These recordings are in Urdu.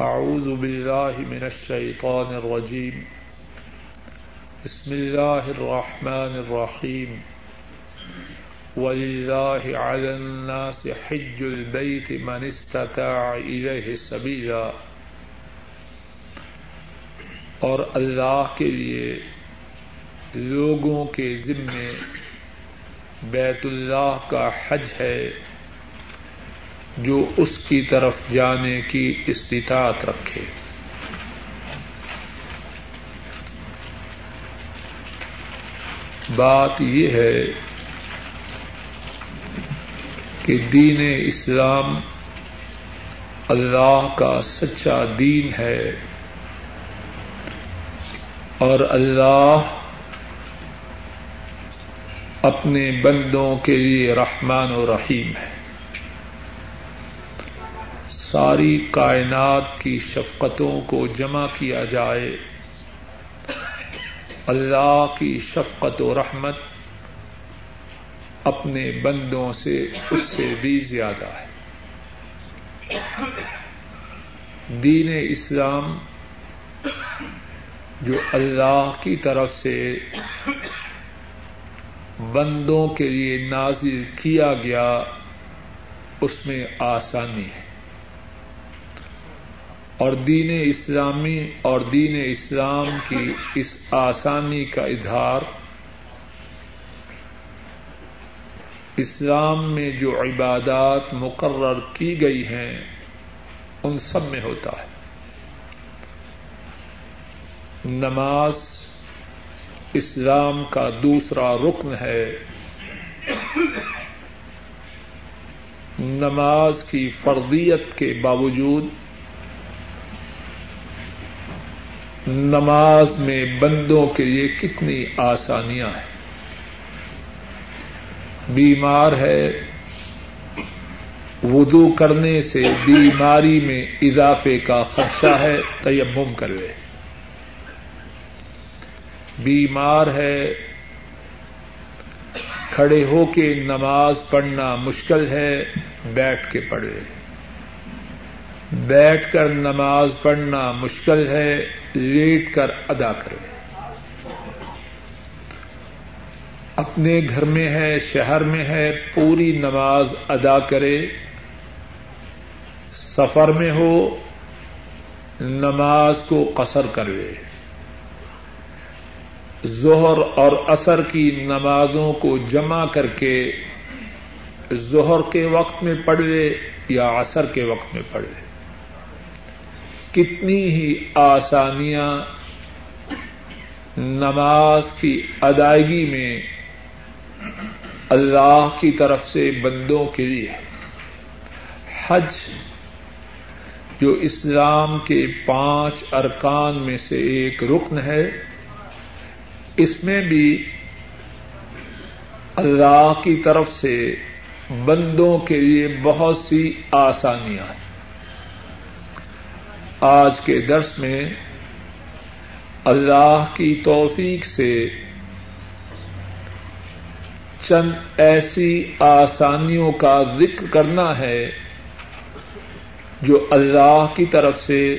أعوذ بالله من الشيطان الرجيم. بسم الله الرحمن الرحيم. ولله على الناس حج البيت من استطاع إليه سبيلا. اور اللہ کے لیے لوگوں کے ذمے بیت اللہ کا حج ہے۔ جو اس کی طرف جانے کی استطاعت رکھے۔ بات یہ ہے کہ دین اسلام اللہ کا سچا دین ہے اور اللہ اپنے بندوں کے لیے رحمان و رحیم ہے۔ ساری کائنات کی شفقتوں کو جمع کیا جائے۔ اللہ کی شفقت و رحمت اپنے بندوں سے، اس سے بھی زیادہ ہے۔ دین اسلام جو اللہ کی طرف سے بندوں کے لیے نازل کیا گیا، اس میں آسانی ہے۔ اور دین اسلامی اور دین اسلام کی اس آسانی کا اظہار اسلام میں جو عبادات مقرر کی گئی ہیں، ان سب میں ہوتا ہے۔ نماز اسلام کا دوسرا رکن ہے۔ نماز کی فردیت کے باوجود نماز میں بندوں کے لیے کتنی آسانیاں ہیں۔ بیمار ہے، وضو کرنے سے بیماری میں اضافے کا خدشہ ہے، تیمم کر لے۔ بیمار ہے، کھڑے ہو کے نماز پڑھنا مشکل ہے، بیٹھ کے پڑھے بیٹھ کر نماز پڑھنا مشکل ہے، لیٹ کر ادا کرے اپنے گھر میں ہے، شہر میں ہے، پوری نماز ادا کرے۔ سفر میں ہو، نماز کو قصر کرے ظہر اور اثر کی نمازوں کو جمع کر کے ظہر کے وقت میں پڑھے یا عصر کے وقت میں پڑھے کتنی ہی آسانیاں نماز کی ادائیگی میں اللہ کی طرف سے بندوں کے لیے حج جو اسلام کے پانچ ارکان میں سے ایک رکن ہے، اس میں بھی اللہ کی طرف سے بندوں کے لیے بہت سی آسانیاں ہیں۔ آج کے درس میں اللہ کی توفیق سے چند ایسی آسانیوں کا ذکر کرنا ہے جو اللہ کی طرف سے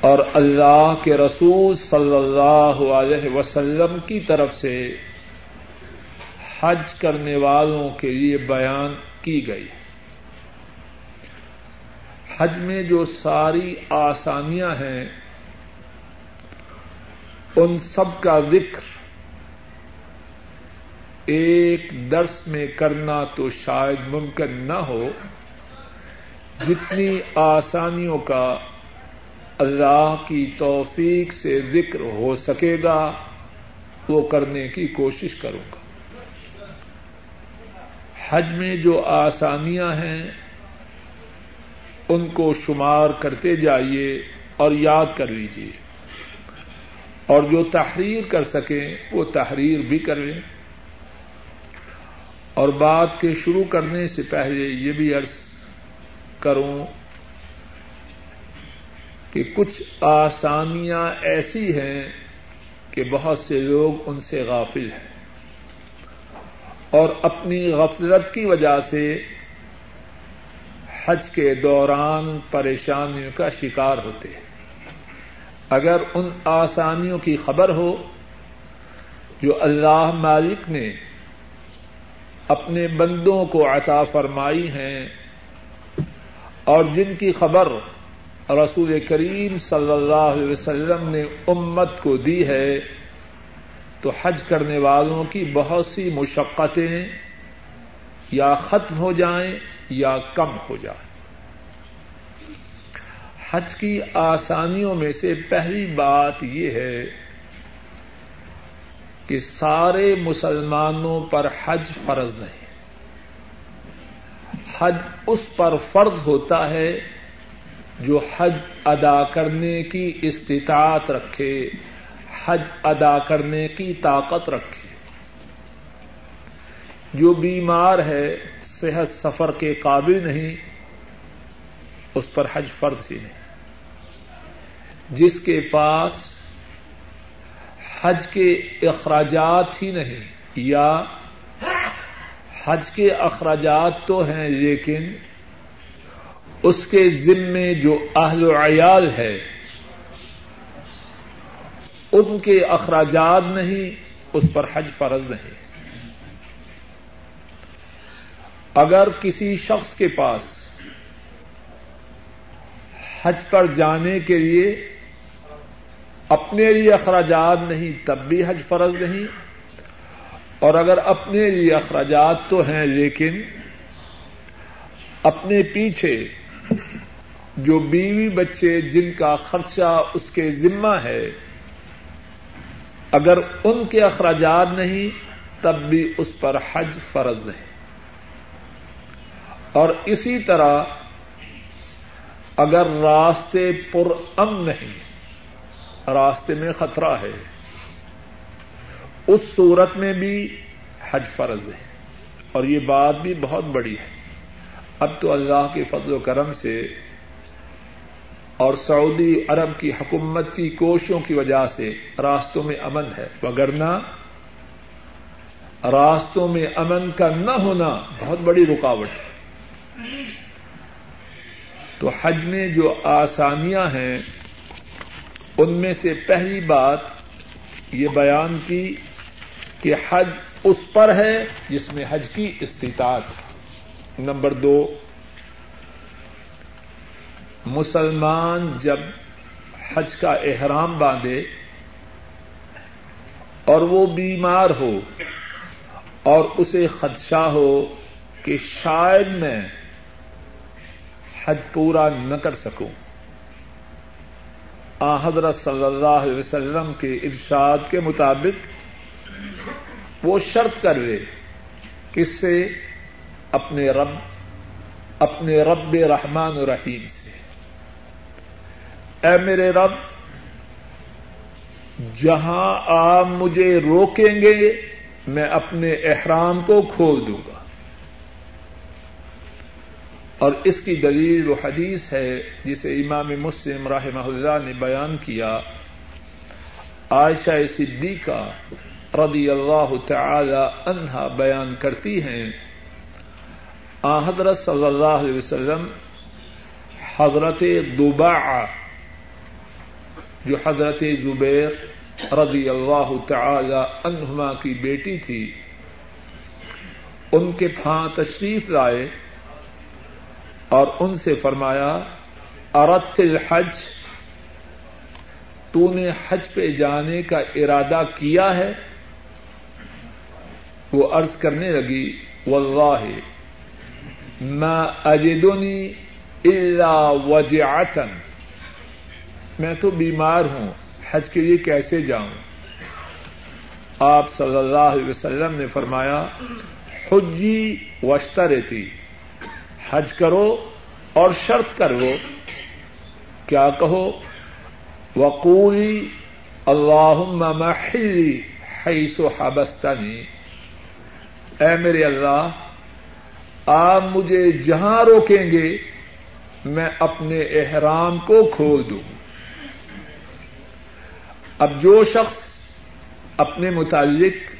اور اللہ کے رسول صلی اللہ علیہ وسلم کی طرف سے حج کرنے والوں کے لیے بیان کی گئی۔ حج میں جو ساری آسانیاں ہیں، ان سب کا ذکر ایک درس میں کرنا تو شاید ممکن نہ ہو، جتنی آسانیوں کا اللہ کی توفیق سے ذکر ہو سکے گا، وہ کرنے کی کوشش کروں گا۔ حج میں جو آسانیاں ہیں ان کو شمار کرتے جائیے اور یاد کر لیجیے۔ اور جو تحریر کر سکیں، وہ تحریر بھی کریں اور بات کے شروع کرنے سے پہلے یہ بھی عرض کروں کہ کچھ آسانیاں ایسی ہیں کہ بہت سے لوگ ان سے غافل ہیں۔ اور اپنی غفلت کی وجہ سے حج کے دوران پریشانیوں کا شکار ہوتے ہیں۔ اگر ان آسانیوں کی خبر ہو جو اللہ مالک نے اپنے بندوں کو عطا فرمائی ہیں اور جن کی خبر رسول کریم صلی اللہ علیہ وسلم نے امت کو دی ہے، تو حج کرنے والوں کی بہت سی مشقتیں یا ختم ہو جائیں یا کم ہو جائیں حج کی آسانیوں میں سے پہلی بات یہ ہے کہ سارے مسلمانوں پر حج فرض نہیں۔ حج اس پر فرض ہوتا ہے جو حج ادا کرنے کی استطاعت رکھے، حج ادا کرنے کی طاقت رکھے۔ جو بیمار ہے، صحت سفر کے قابل نہیں، اس پر حج فرض ہی نہیں۔ جس کے پاس حج کے اخراجات ہی نہیں، یا حج کے اخراجات تو ہیں، لیکن اس کے ذمے جو اہل و عیال ہے، ان کے اخراجات نہیں، اس پر حج فرض نہیں۔ اگر کسی شخص کے پاس حج پر جانے کے لیے اپنے لیے اخراجات نہیں، تب بھی حج فرض نہیں۔ اور اگر اپنے لیے اخراجات تو ہیں، لیکن اپنے پیچھے جو بیوی بچے جن کا خرچہ اس کے ذمہ ہے، اگر ان کے اخراجات نہیں، تب بھی اس پر حج فرض نہیں۔ اور اسی طرح اگر راستے پر ام نہیں، راستے میں خطرہ ہے، اس صورت میں بھی حج فرض ہے، اور یہ بات بھی بہت بڑی ہے۔ اب تو اللہ کے فضل و کرم سے اور سعودی عرب کی حکومت کی کوششوں کی وجہ سے راستوں میں امن ہے۔ وگرنہ راستوں میں امن کا نہ ہونا بہت بڑی رکاوٹ ہے۔ تو حج میں جو آسانیاں ہیں، ان میں سے پہلی بات یہ بیان کی کہ حج اس پر ہے جس میں حج کی استطاعت نمبر دو، مسلمان جب حج کا احرام باندھے اور وہ بیمار ہو اور اسے خدشہ ہو کہ شاید میں حج پورا نہ کر سکوں۔ آ حضرت صلی اللہ علیہ وسلم کے ارشاد کے مطابق وہ شرط کر لے کس سے اپنے رب اپنے رب رحمان و رحیم سے۔ اے میرے رب، جہاں آپ مجھے روکیں گے، میں اپنے احرام کو کھول دوں گا۔ اور اس کی دلیل و حدیث ہے جسے امام مسلم رحمہ اللہ نے بیان کیا۔ عائشہ صدیقہ رضی اللہ تعالی عنہا بیان کرتی ہیں۔ آ حضرت صلی اللہ علیہ وسلم حضرت دوبا جو حضرت زبیر رضی اللہ تعالی عنہما کی بیٹی تھی، ان کے پھاں تشریف لائے۔ اور ان سے فرمایا ارت الحج، تو نے حج پہ جانے کا ارادہ کیا ہے؟ وہ عرض کرنے لگی، واللہ، ما اجدنی الا وجعتن. میں تو بیمار ہوں، حج کے لیے کیسے جاؤں؟ آپ صلی اللہ علیہ وسلم نے فرمایا، حجی وشتا رہتی حج کرو اور شرط کرو، کیا کہو؟ وقولی اللہ محلی حیث و حبستنی۔ اے میرے اللہ، آپ مجھے جہاں روکیں گے، میں اپنے احرام کو کھول دوں۔ اب جو شخص اپنے متعلق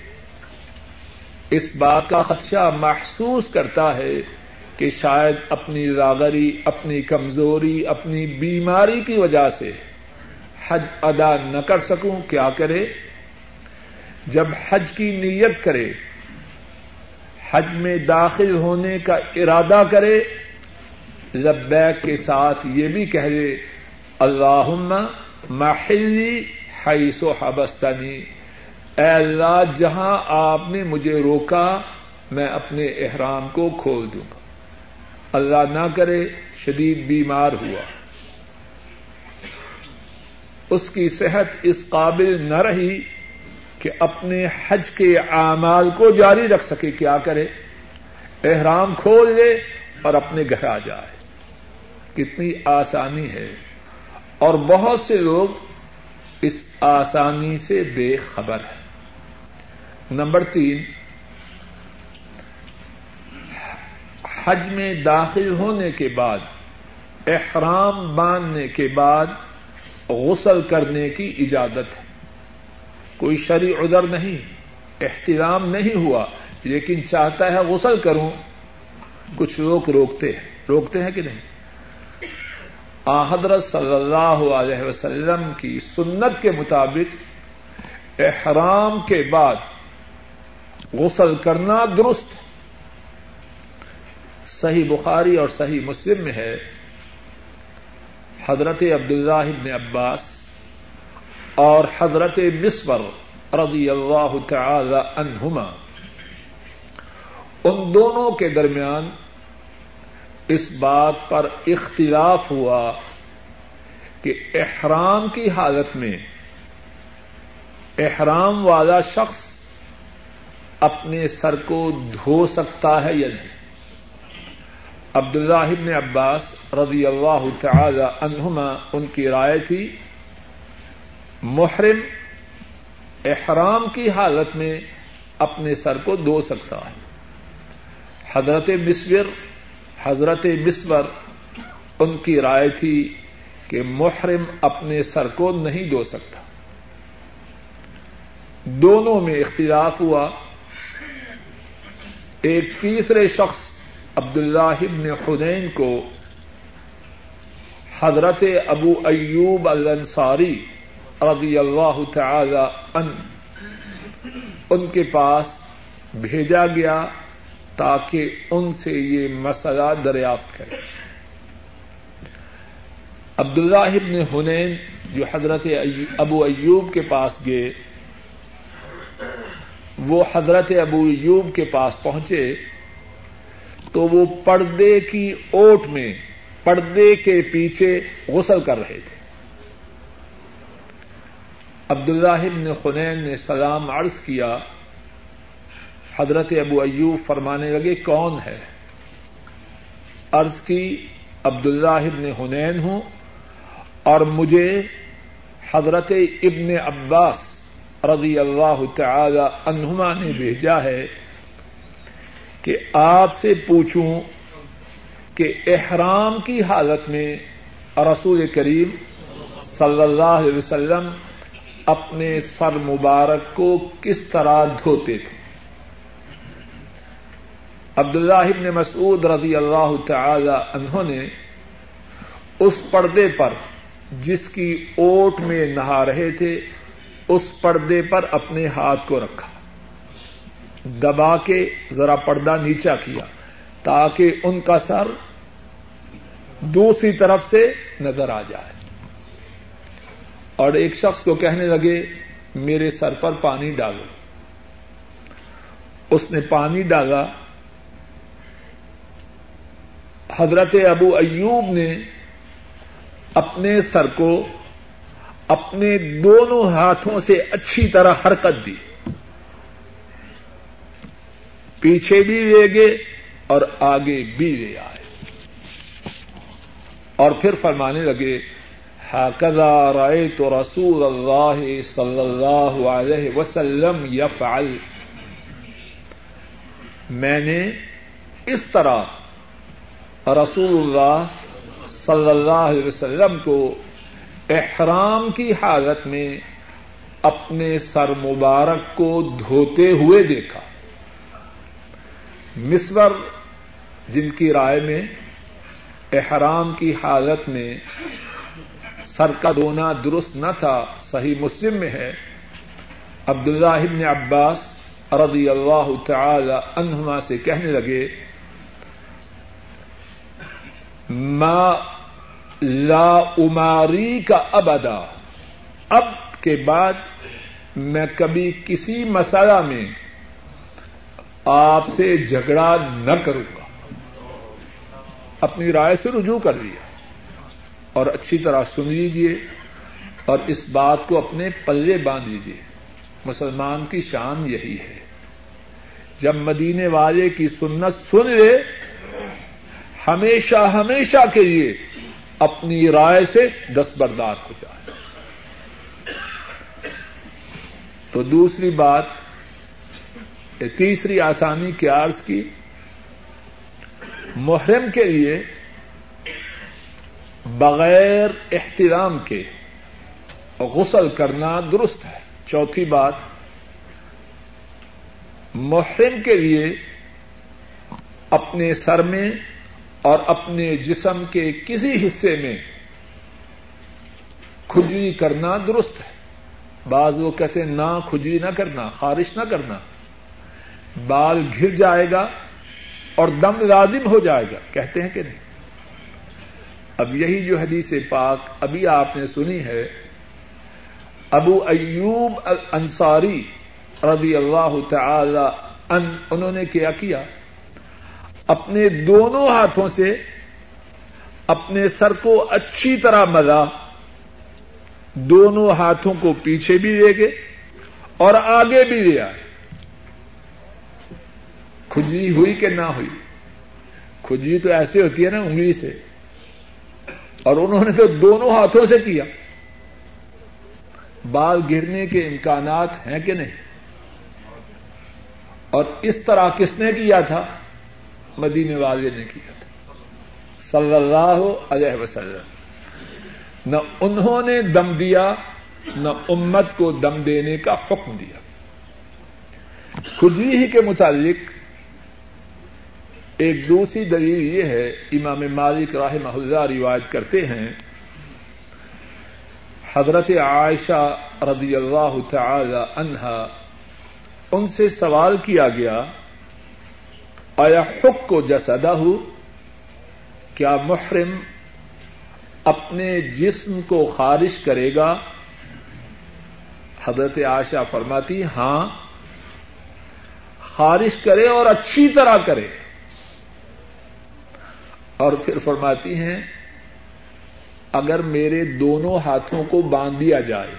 اس بات کا خدشہ محسوس کرتا ہے کہ شاید اپنی راغری اپنی کمزوری، اپنی بیماری کی وجہ سے حج ادا نہ کر سکوں، کیا کرے؟ جب حج کی نیت کرے، حج میں داخل ہونے کا ارادہ کرے لبیک کے ساتھ یہ بھی کہہ دے اللہ محلی حیث و حبستانی اے اللہ، جہاں آپ نے مجھے روکا، میں اپنے احرام کو کھول دوں گا۔ اللہ نہ کرے، شدید بیمار ہوا۔ اس کی صحت اس قابل نہ رہی کہ اپنے حج کے اعمال کو جاری رکھ سکے۔ کیا کرے؟ احرام کھول لے اور اپنے گھر آ جائے۔ کتنی آسانی ہے۔ اور بہت سے لوگ اس آسانی سے بے خبر ہیں۔ نمبر تین حج میں داخل ہونے کے بعد، احرام باندھنے کے بعد غسل کرنے کی اجازت ہے۔ کوئی شرع عذر نہیں، احترام نہیں ہوا، لیکن چاہتا ہے غسل کروں۔ کچھ لوگ روکتے ہیں۔ روکتے ہیں کہ نہیں؟ حضرت صلی اللہ علیہ وسلم کی سنت کے مطابق احرام کے بعد غسل کرنا درست صحیح بخاری اور صحیح مسلم میں ہے۔ حضرت عبداللہ ابن عباس اور حضرت مصبر رضی اللہ تعالی عنہما، ان دونوں کے درمیان اس بات پر اختلاف ہوا کہ احرام کی حالت میں احرام والا شخص اپنے سر کو دھو سکتا ہے یا نہیں۔ عبد اللہ نے عباس رضی اللہ تعالی عنہما ان کی رائے تھی، محرم احرام کی حالت میں اپنے سر کو دھو سکتا ہے۔ حضرت مصور حضرت مصور ان کی رائے تھی کہ محرم اپنے سر کو نہیں دھو سکتا۔ دونوں میں اختلاف ہوا۔ ایک تیسرے شخص عبداللہ ابن حنین کو حضرت ابو ایوب الانصاری رضی اللہ تعالی ان ان کے پاس بھیجا گیا تاکہ ان سے یہ مسئلہ دریافت کرے۔ عبد اللہ ابن حنین جو حضرت ابو ایوب کے پاس گئے، وہ حضرت ابو ایوب کے پاس پہنچے۔ تو وہ پردے کی اوٹ میں پردے کے پیچھے غسل کر رہے تھے۔ عبداللہ ابن خنین نے سلام عرض کیا۔ حضرت ابو ایوب فرمانے لگے، کون ہے؟ عرض کی، عبداللہ ابن حنین ہوں اور مجھے حضرت ابن عباس رضی اللہ تعالی عنہما نے بھیجا ہے۔ کہ آپ سے پوچھوں کہ احرام کی حالت میں رسول کریم صلی اللہ علیہ وسلم اپنے سر مبارک کو کس طرح دھوتے تھے؟ عبداللہ ابن مسعود رضی اللہ تعالی انہوں نے اس پردے پر جس کی اوٹ میں نہا رہے تھے، اس پردے پر اپنے ہاتھ کو رکھا۔ دبا کے ذرا پردہ نیچا کیا تاکہ ان کا سر دوسری طرف سے نظر آ جائے۔ اور ایک شخص کو کہنے لگے، میرے سر پر پانی ڈالو۔ اس نے پانی ڈالا۔ حضرت ابو ایوب نے اپنے سر کو اپنے دونوں ہاتھوں سے اچھی طرح حرکت دی۔ پیچھے بھی لے گئے اور آگے بھی لے آئے۔ اور پھر فرمانے لگے ہاکدا رائے تو رسول اللہ صلی اللہ علیہ وسلم یفعل میں نے اس طرح رسول اللہ صلی اللہ علیہ وسلم کو احرام کی حالت میں اپنے سر مبارک کو دھوتے ہوئے دیکھا۔ مصور جن کی رائے میں احرام کی حالت میں سر کا دھونا درست نہ تھا، صحیح مسلم میں ہے۔ عبداللہ ابن عباس رضی اللہ تعالی عنہما سے کہنے لگے، ما لا اماری کا ابدا، اب کے بعد میں کبھی کسی مسئلہ میں آپ سے جھگڑا نہ کروں گا۔ اپنی رائے سے رجوع کر لیا اور اچھی طرح سن لیجیے اور اس بات کو اپنے پلے باندھ لیجیے مسلمان کی شان یہی ہے۔ جب مدینے والے کی سنت سن لے، ہمیشہ ہمیشہ کے لیے اپنی رائے سے دستبردار ہو جائے۔ تو دوسری بات تیسری آسانی کی عرض کی، محرم کے لیے بغیر احترام کے غسل کرنا درست ہے۔ چوتھی بات، محرم کے لیے اپنے سر میں اور اپنے جسم کے کسی حصے میں کھجری کرنا درست ہے۔ بعض وہ کہتے ہیں، نہ کھجری نہ کرنا، خارش نہ کرنا۔ بال گر جائے گا اور دم لازم ہو جائے گا کہتے ہیں کہ نہیں؟ اب یہی جو حدیث پاک ابھی آپ نے سنی ہے، ابو ایوب الانصاری رضی اللہ تعالی ان، انہوں نے کیا کیا؟ اپنے دونوں ہاتھوں سے اپنے سر کو اچھی طرح مزا دونوں ہاتھوں کو پیچھے بھی لے گئے اور آگے بھی لے آئے۔ کھجری ہوئی کہ نہ ہوئی؟ کھجری تو ایسے ہوتی ہے نا انگلی سے۔ اور انہوں نے تو دونوں ہاتھوں سے کیا۔ بال گرنے کے امکانات ہیں کہ نہیں؟ اور اس طرح کس نے کیا تھا؟ مدینے والے نے کیا تھا۔ صلی اللہ علیہ وسلم۔ نہ انہوں نے دم دیا، نہ امت کو دم دینے کا حکم دیا۔ کھجری ہی کے متعلق ایک دوسری دلیل یہ ہے، امام مالک راہ محلہ روایت کرتے ہیں، حضرت عائشہ رضی اللہ تعالی عنہا، ان سے سوال کیا گیا، آیا حق کو جسدہ؟ ہو کیا محرم اپنے جسم کو خارش کرے گا؟ حضرت عائشہ فرماتی ہاں خارش کرے اور اچھی طرح کرے۔ اور پھر فرماتی ہیں، اگر میرے دونوں ہاتھوں کو باندھ دیا جائے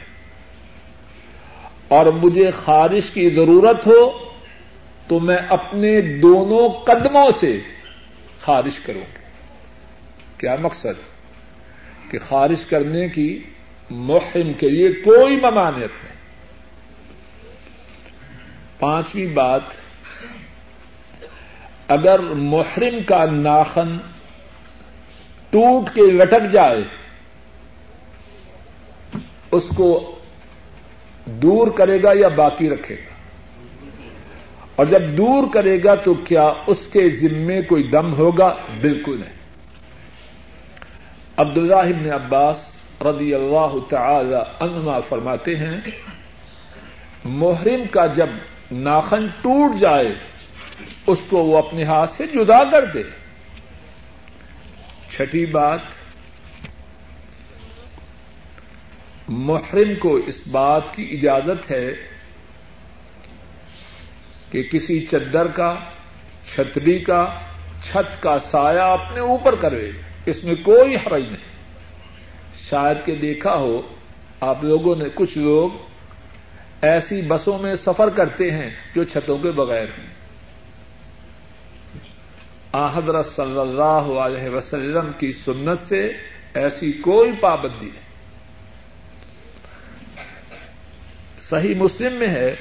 اور مجھے خارش کی ضرورت ہو، تو میں اپنے دونوں قدموں سے خارش کروں گی۔ کیا مقصد؟ کہ خارش کرنے کی محرم کے لیے کوئی ممانعت نہیں۔ پانچویں بات، اگر محرم کا ناخن ٹوٹ کے لٹک جائے، اس کو دور کرے گا یا باقی رکھے گا؟ اور جب دور کرے گا تو کیا اس کے ذمے کوئی دم ہوگا؟ بالکل نہیں۔ عبداللہ ابن عباس رضی اللہ تعالی عنہما فرماتے ہیں، محرم کا جب ناخن ٹوٹ جائے، اس کو وہ اپنے ہاتھ سے جدا کر دے۔ چھٹی بات محرم کو اس بات کی اجازت ہے کہ کسی چدر کا، چھتری کا، چھت کا سایہ اپنے اوپر کرے، اس میں کوئی حرج نہیں۔ شاید کہ دیکھا ہو، آپ لوگوں نے کچھ لوگ ایسی بسوں میں سفر کرتے ہیں جو چھتوں کے بغیر ہیں۔ حضرت صلی اللہ علیہ وسلم کی سنت سے ایسی کوئی پابندی نہیں۔ صحیح مسلم میں ہے،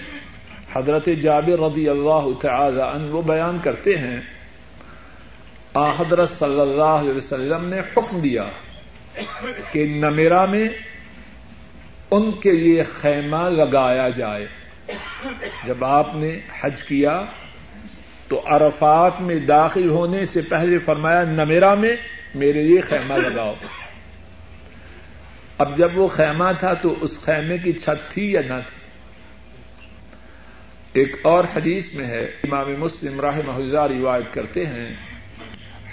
حضرت جابر رضی اللہ تعالی عنہ وہ بیان کرتے ہیں، آ حضرت صلی اللہ علیہ وسلم نے حکم دیا کہ نمیرا میں ان کے لیے خیمہ لگایا جائے۔ جب آپ نے حج کیا تو عرفات میں داخل ہونے سے پہلے فرمایا نمیرا میں میرے لیے خیمہ لگاؤ۔ اب جب وہ خیمہ تھا تو اس خیمے کی چھت تھی یا نہ تھی؟ ایک اور حدیث میں ہے، امام مسلم راہ محضا روایت کرتے ہیں،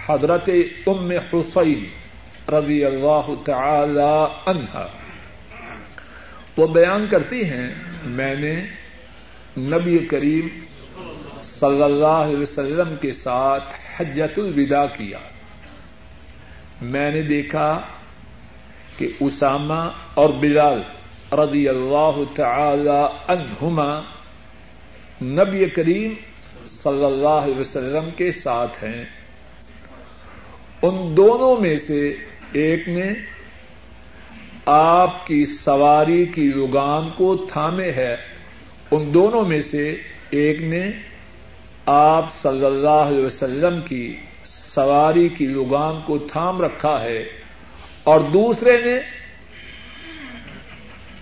حضرت ام حسین رضی اللہ تعالی عنہا۔ وہ بیان کرتی ہیں، میں نے نبی کریم صلی اللہ علیہ وسلم کے ساتھ حجت الوداع کیا۔ میں نے دیکھا کہ اسامہ اور بلال رضی اللہ تعالی عنہما نبی کریم صلی اللہ علیہ وسلم کے ساتھ ہیں۔ ان دونوں میں سے ایک نے آپ کی سواری کی لگام کو تھامے ہے۔ ان دونوں میں سے ایک نے آپ صلی اللہ علیہ وسلم کی سواری کی لگام کو تھام رکھا ہے اور دوسرے نے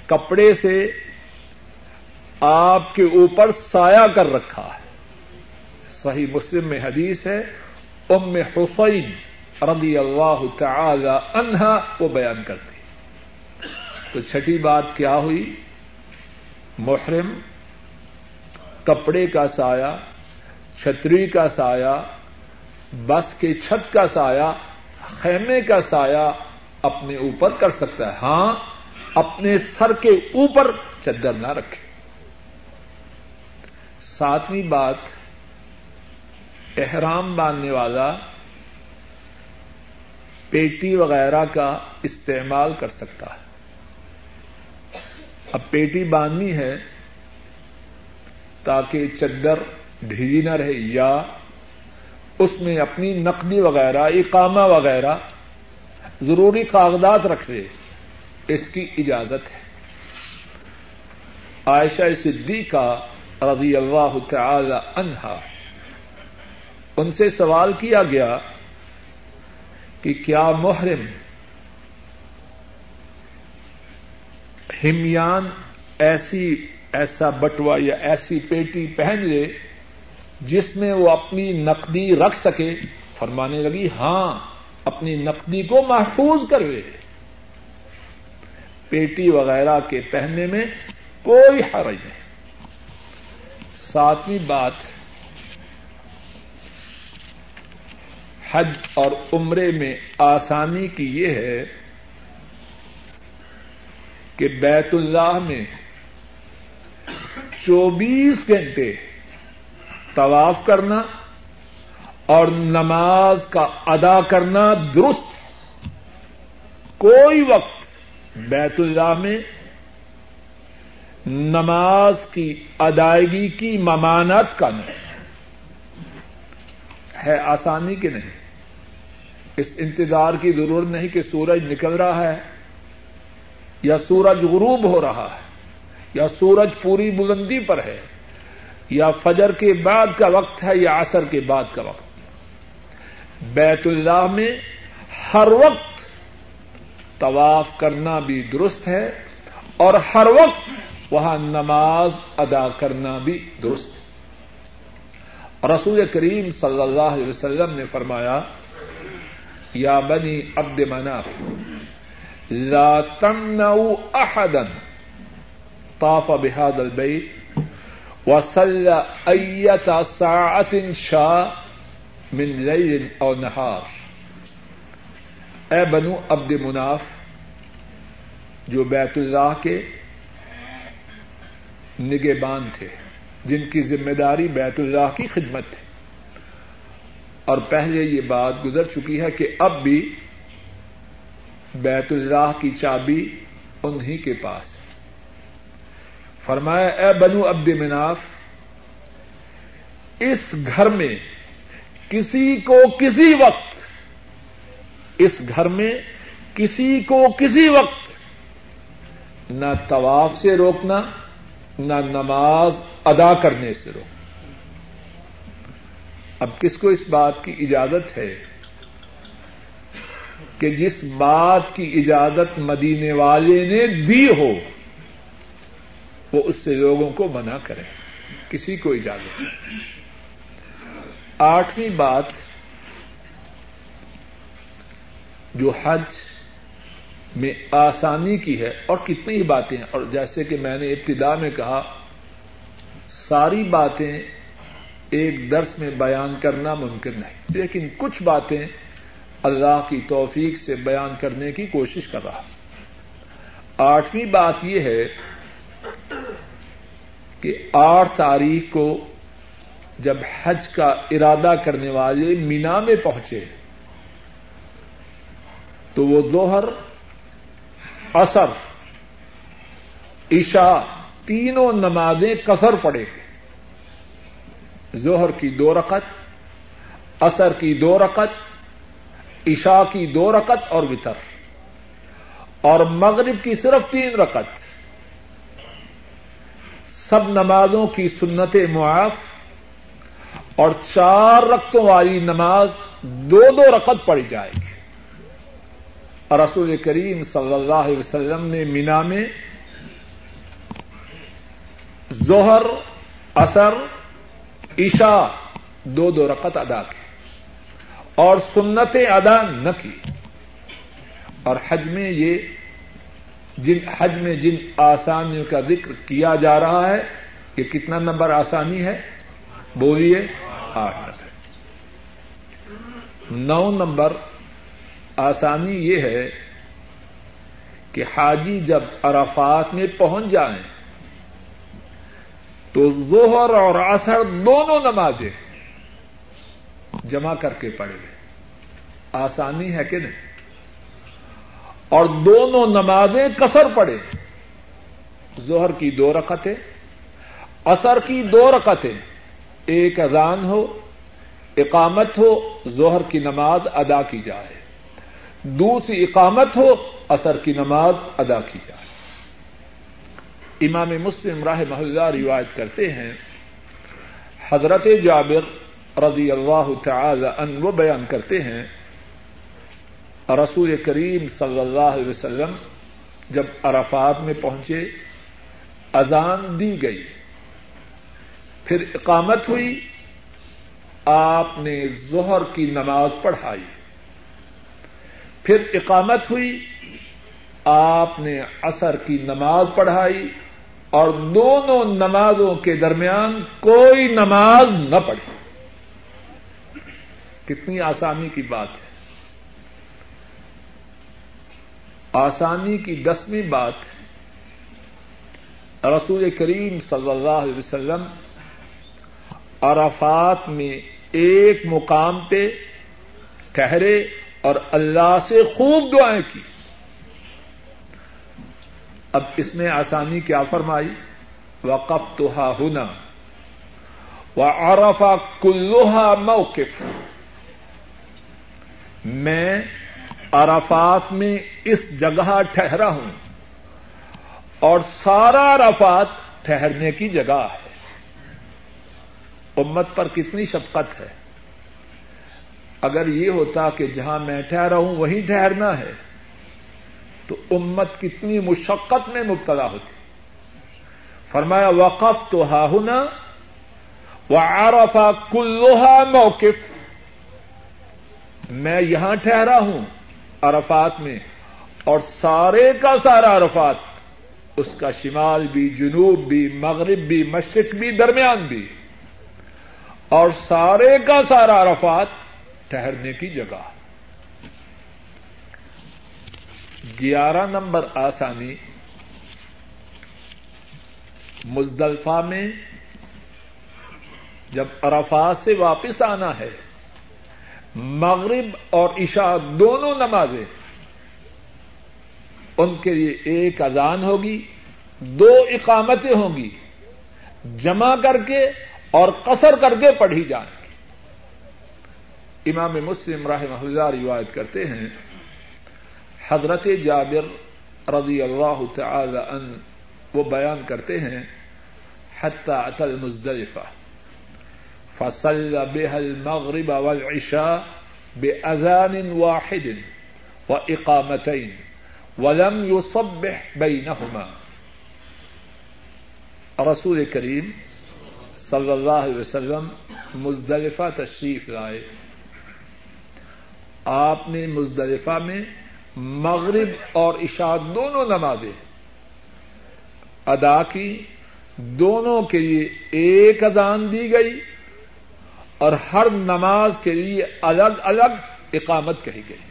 کپڑے سے آپ کے اوپر سایہ کر رکھا ہے۔ صحیح مسلم میں حدیث ہے، ام حسین رضی اللہ تعالی عنہا وہ بیان کرتی تو چھٹی بات کیا ہوئی؟ محرم، کپڑے کا سایہ چھتری کا سایہ، بس کے چھت کا سایہ، خیمے کا سایہ اپنے اوپر کر سکتا ہے۔ ہاں اپنے سر کے اوپر چدر نہ رکھے۔ ساتویں بات، احرام باندھنے والا پیٹی وغیرہ کا استعمال کر سکتا ہے۔ اب پیٹی باندھنی ہے تاکہ چدر ڈھیلی نہ رہے، یا اس میں اپنی نقدی وغیرہ، اقامہ وغیرہ ضروری کاغذات رکھ دے اس کی اجازت ہے۔ عائشہ صدیقہ کا رضی اللہ تعالی عنہا، ان سے سوال کیا گیا کہ کیا محرم ہمیان ایسی، ایسا بٹوا یا ایسی پیٹی پہن لے جس میں وہ اپنی نقدی رکھ سکے، فرمانے لگی ہاں اپنی نقدی کو محفوظ کرے پیٹی وغیرہ کے پہننے میں کوئی حرج نہیں۔ ساتویں بات، حج اور عمرے میں آسانی کی یہ ہے کہ بیت اللہ میں چوبیس گھنٹے طواف کرنا اور نماز کا ادا کرنا درست کوئی وقت بیت اللہ میں نماز کی ادائیگی کی ممانت کا نہیں۔ ہے آسانی کے نہیں۔ اس انتظار کی ضرورت نہیں کہ سورج نکل رہا ہے یا سورج غروب ہو رہا ہے یا سورج پوری بلندی پر ہے۔ یا فجر کے بعد کا وقت ہے یا عصر کے بعد کا وقت بیت اللہ میں ہر وقت طواف کرنا بھی درست ہے اور ہر وقت وہاں نماز ادا کرنا بھی درست ہے۔ رسول کریم صلی اللہ علیہ وسلم نے فرمایا، یا بنی عبد مناف، لا تمنعوا احدا طاف بهذا البيت وصلى اية ساعة شاء من ليل او نهار. اے بنو عبد مناف، جو بیت اللہ کے نگہبان تھے، جن کی ذمہ داری بیت اللہ کی خدمت تھی۔ اور پہلے یہ بات گزر چکی ہے کہ اب بھی بیت اللہ کی چابی انہیں کے پاس۔ ہے فرمایا، اے بنو عبد مناف، اس گھر میں کسی کو کسی وقت، اس گھر میں کسی کو کسی وقت نہ طواف سے روکنا، نہ نماز ادا کرنے سے رو اب کس کو اس بات کی اجازت ہے کہ جس بات کی اجازت مدینے والے نے دی ہو وہ اس سے لوگوں کو منع کرے کسی کو اجازت آٹھویں بات جو حج میں آسانی کی ہے اور کتنی ہی باتیں ہیں اور جیسے کہ میں نے ابتدا میں کہا، ساری باتیں ایک درس میں بیان کرنا ممکن نہیں۔ لیکن کچھ باتیں اللہ کی توفیق سے بیان کرنے کی کوشش کر رہا۔ آٹھویں بات یہ ہے کہ آٹھ تاریخ کو جب حج کا ارادہ کرنے والے مینا میں پہنچے، تو وہ ظہر اثر عشاء تینوں نمازیں کثر پڑے گی ظہر کی دو رقط اثر کی دو رقط عشاء کی دو رقط اور وطر۔ اور مغرب کی صرف تین رقط سب نمازوں کی سنت معاف اور چار رقطوں والی نماز دو دو رقط پڑی جائے گی۔ اور رسول کریم صلی اللہ علیہ وسلم نے مینا میں ظہر اثر عشاء دو دو رقط ادا کی اور سنتیں ادا نہ کی۔ اور حج میں یہ جن حج میں جن آسانیوں کا ذکر کیا جا رہا ہے، یہ کتنا نمبر آسانی ہے؟ بولیے، آٹھ نمبر نو نمبر آسانی یہ ہے کہ حاجی جب عرفات میں پہنچ جائیں تو ظہر اور عصر دونوں نمازیں جمع کر کے پڑے گئے آسانی ہے کہ نہیں؟ اور دونوں نمازیں کسر پڑے ظہر کی دو رقطیں اثر کی دو رقطیں ایک اذان ہو، اقامت ہو، ظہر کی نماز ادا کی جائے۔ دوسری اقامت ہو اثر کی نماز ادا کی جائے۔ امام مسلم راہ محلہ روایت کرتے ہیں، حضرت جابر رضی اللہ تعالی ان وہ بیان کرتے ہیں رسول کریم صلی اللہ علیہ وسلم جب عرفات میں پہنچے، اذان دی گئی، پھر اقامت ہوئی، آپ نے ظہر کی نماز پڑھائی، پھر اقامت ہوئی، آپ نے اثر کی نماز پڑھائی اور دونوں نمازوں کے درمیان کوئی نماز نہ پڑھی۔ کتنی آسانی کی بات ہے۔ آسانی کی دسویں بات رسول کریم صلی اللہ علیہ وسلم عرفات میں ایک مقام پہ ٹھہرے اور اللہ سے خوب دعائیں کی۔ اب اس میں آسانی کیا فرمائی؟ وقف تو ہونا و عرفا کلوہا موقف۔ میں عرفات میں اس جگہ ٹھہرا ہوں اور سارا عرفات ٹھہرنے کی جگہ ہے۔ امت پر کتنی شفقت ہے۔ اگر یہ ہوتا کہ جہاں میں ٹھہرا ہوں وہیں ٹھہرنا ہے، تو امت کتنی مشقت میں مبتلا ہوتی۔ فرمایا وقف تو ہا ہونا و آرفا کلوہا موقف۔ میں یہاں ٹھہرا ہوں۔ عرفات میں اور سارے کا سارا عرفات، اس کا شمال بھی، جنوب بھی، مغرب بھی، مشرق بھی، درمیان بھی۔ اور سارے کا سارا عرفات ٹہرنے کی جگہ۔ گیارہ نمبر آسانی، مزدلفہ میں جب عرفات سے واپس آنا ہے مغرب اور عشاء دونوں نمازیں، ان کے لیے ایک اذان ہوگی، دو اقامتیں ہوں گی، جمع کر کے اور قصر کر کے پڑھی جائیں امام مسلم راہ محلہ روایت کرتے ہیں، حضرت جابر رضی اللہ تعالی ان وہ بیان کرتے ہیں، حتی اتل مزدلفہ فصل بها المغرب والعشاء بأذان واحد وإقامتين ولم يصبح بينهما. رسول کریم صلی اللہ علیہ وسلم مزدلفہ تشریف لائے. آپ نے مزدلفہ میں مغرب اور عشاء دونوں نمازیں ادا کی. دونوں کے لیے ایک اذان دی گئی اور ہر نماز کے لیے الگ الگ اقامت کہی گئی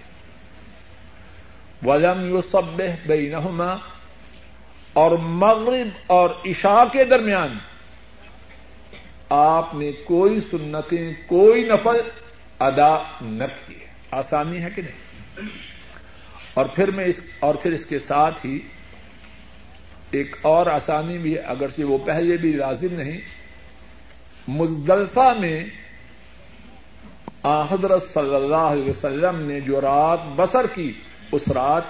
ولم یو سب بینہما اور مغرب اور عشاء کے درمیان آپ نے کوئی سنتیں، کوئی نفل ادا نہ کیے آسانی ہے کہ نہیں؟ اور پھر میں اس، اور پھر اس کے ساتھ ہی ایک اور آسانی بھی ہے، اگرچہ وہ پہلے بھی لازم نہیں، مزدلفہ میں حضرت صلی اللہ علیہ وسلم نے جو رات بسر کی، اس رات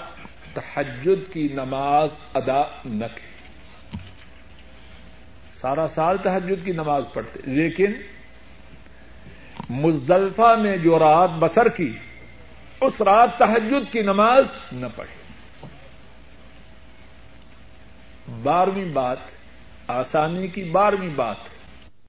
تحجد کی نماز ادا نہ کی۔ سارا سال تحجد کی نماز پڑھتے، لیکن مزدلفہ میں جو رات بسر کی، اس رات تحجد کی نماز نہ پڑھی۔ بارہویں بات، آسانی کی بارہویں بات۔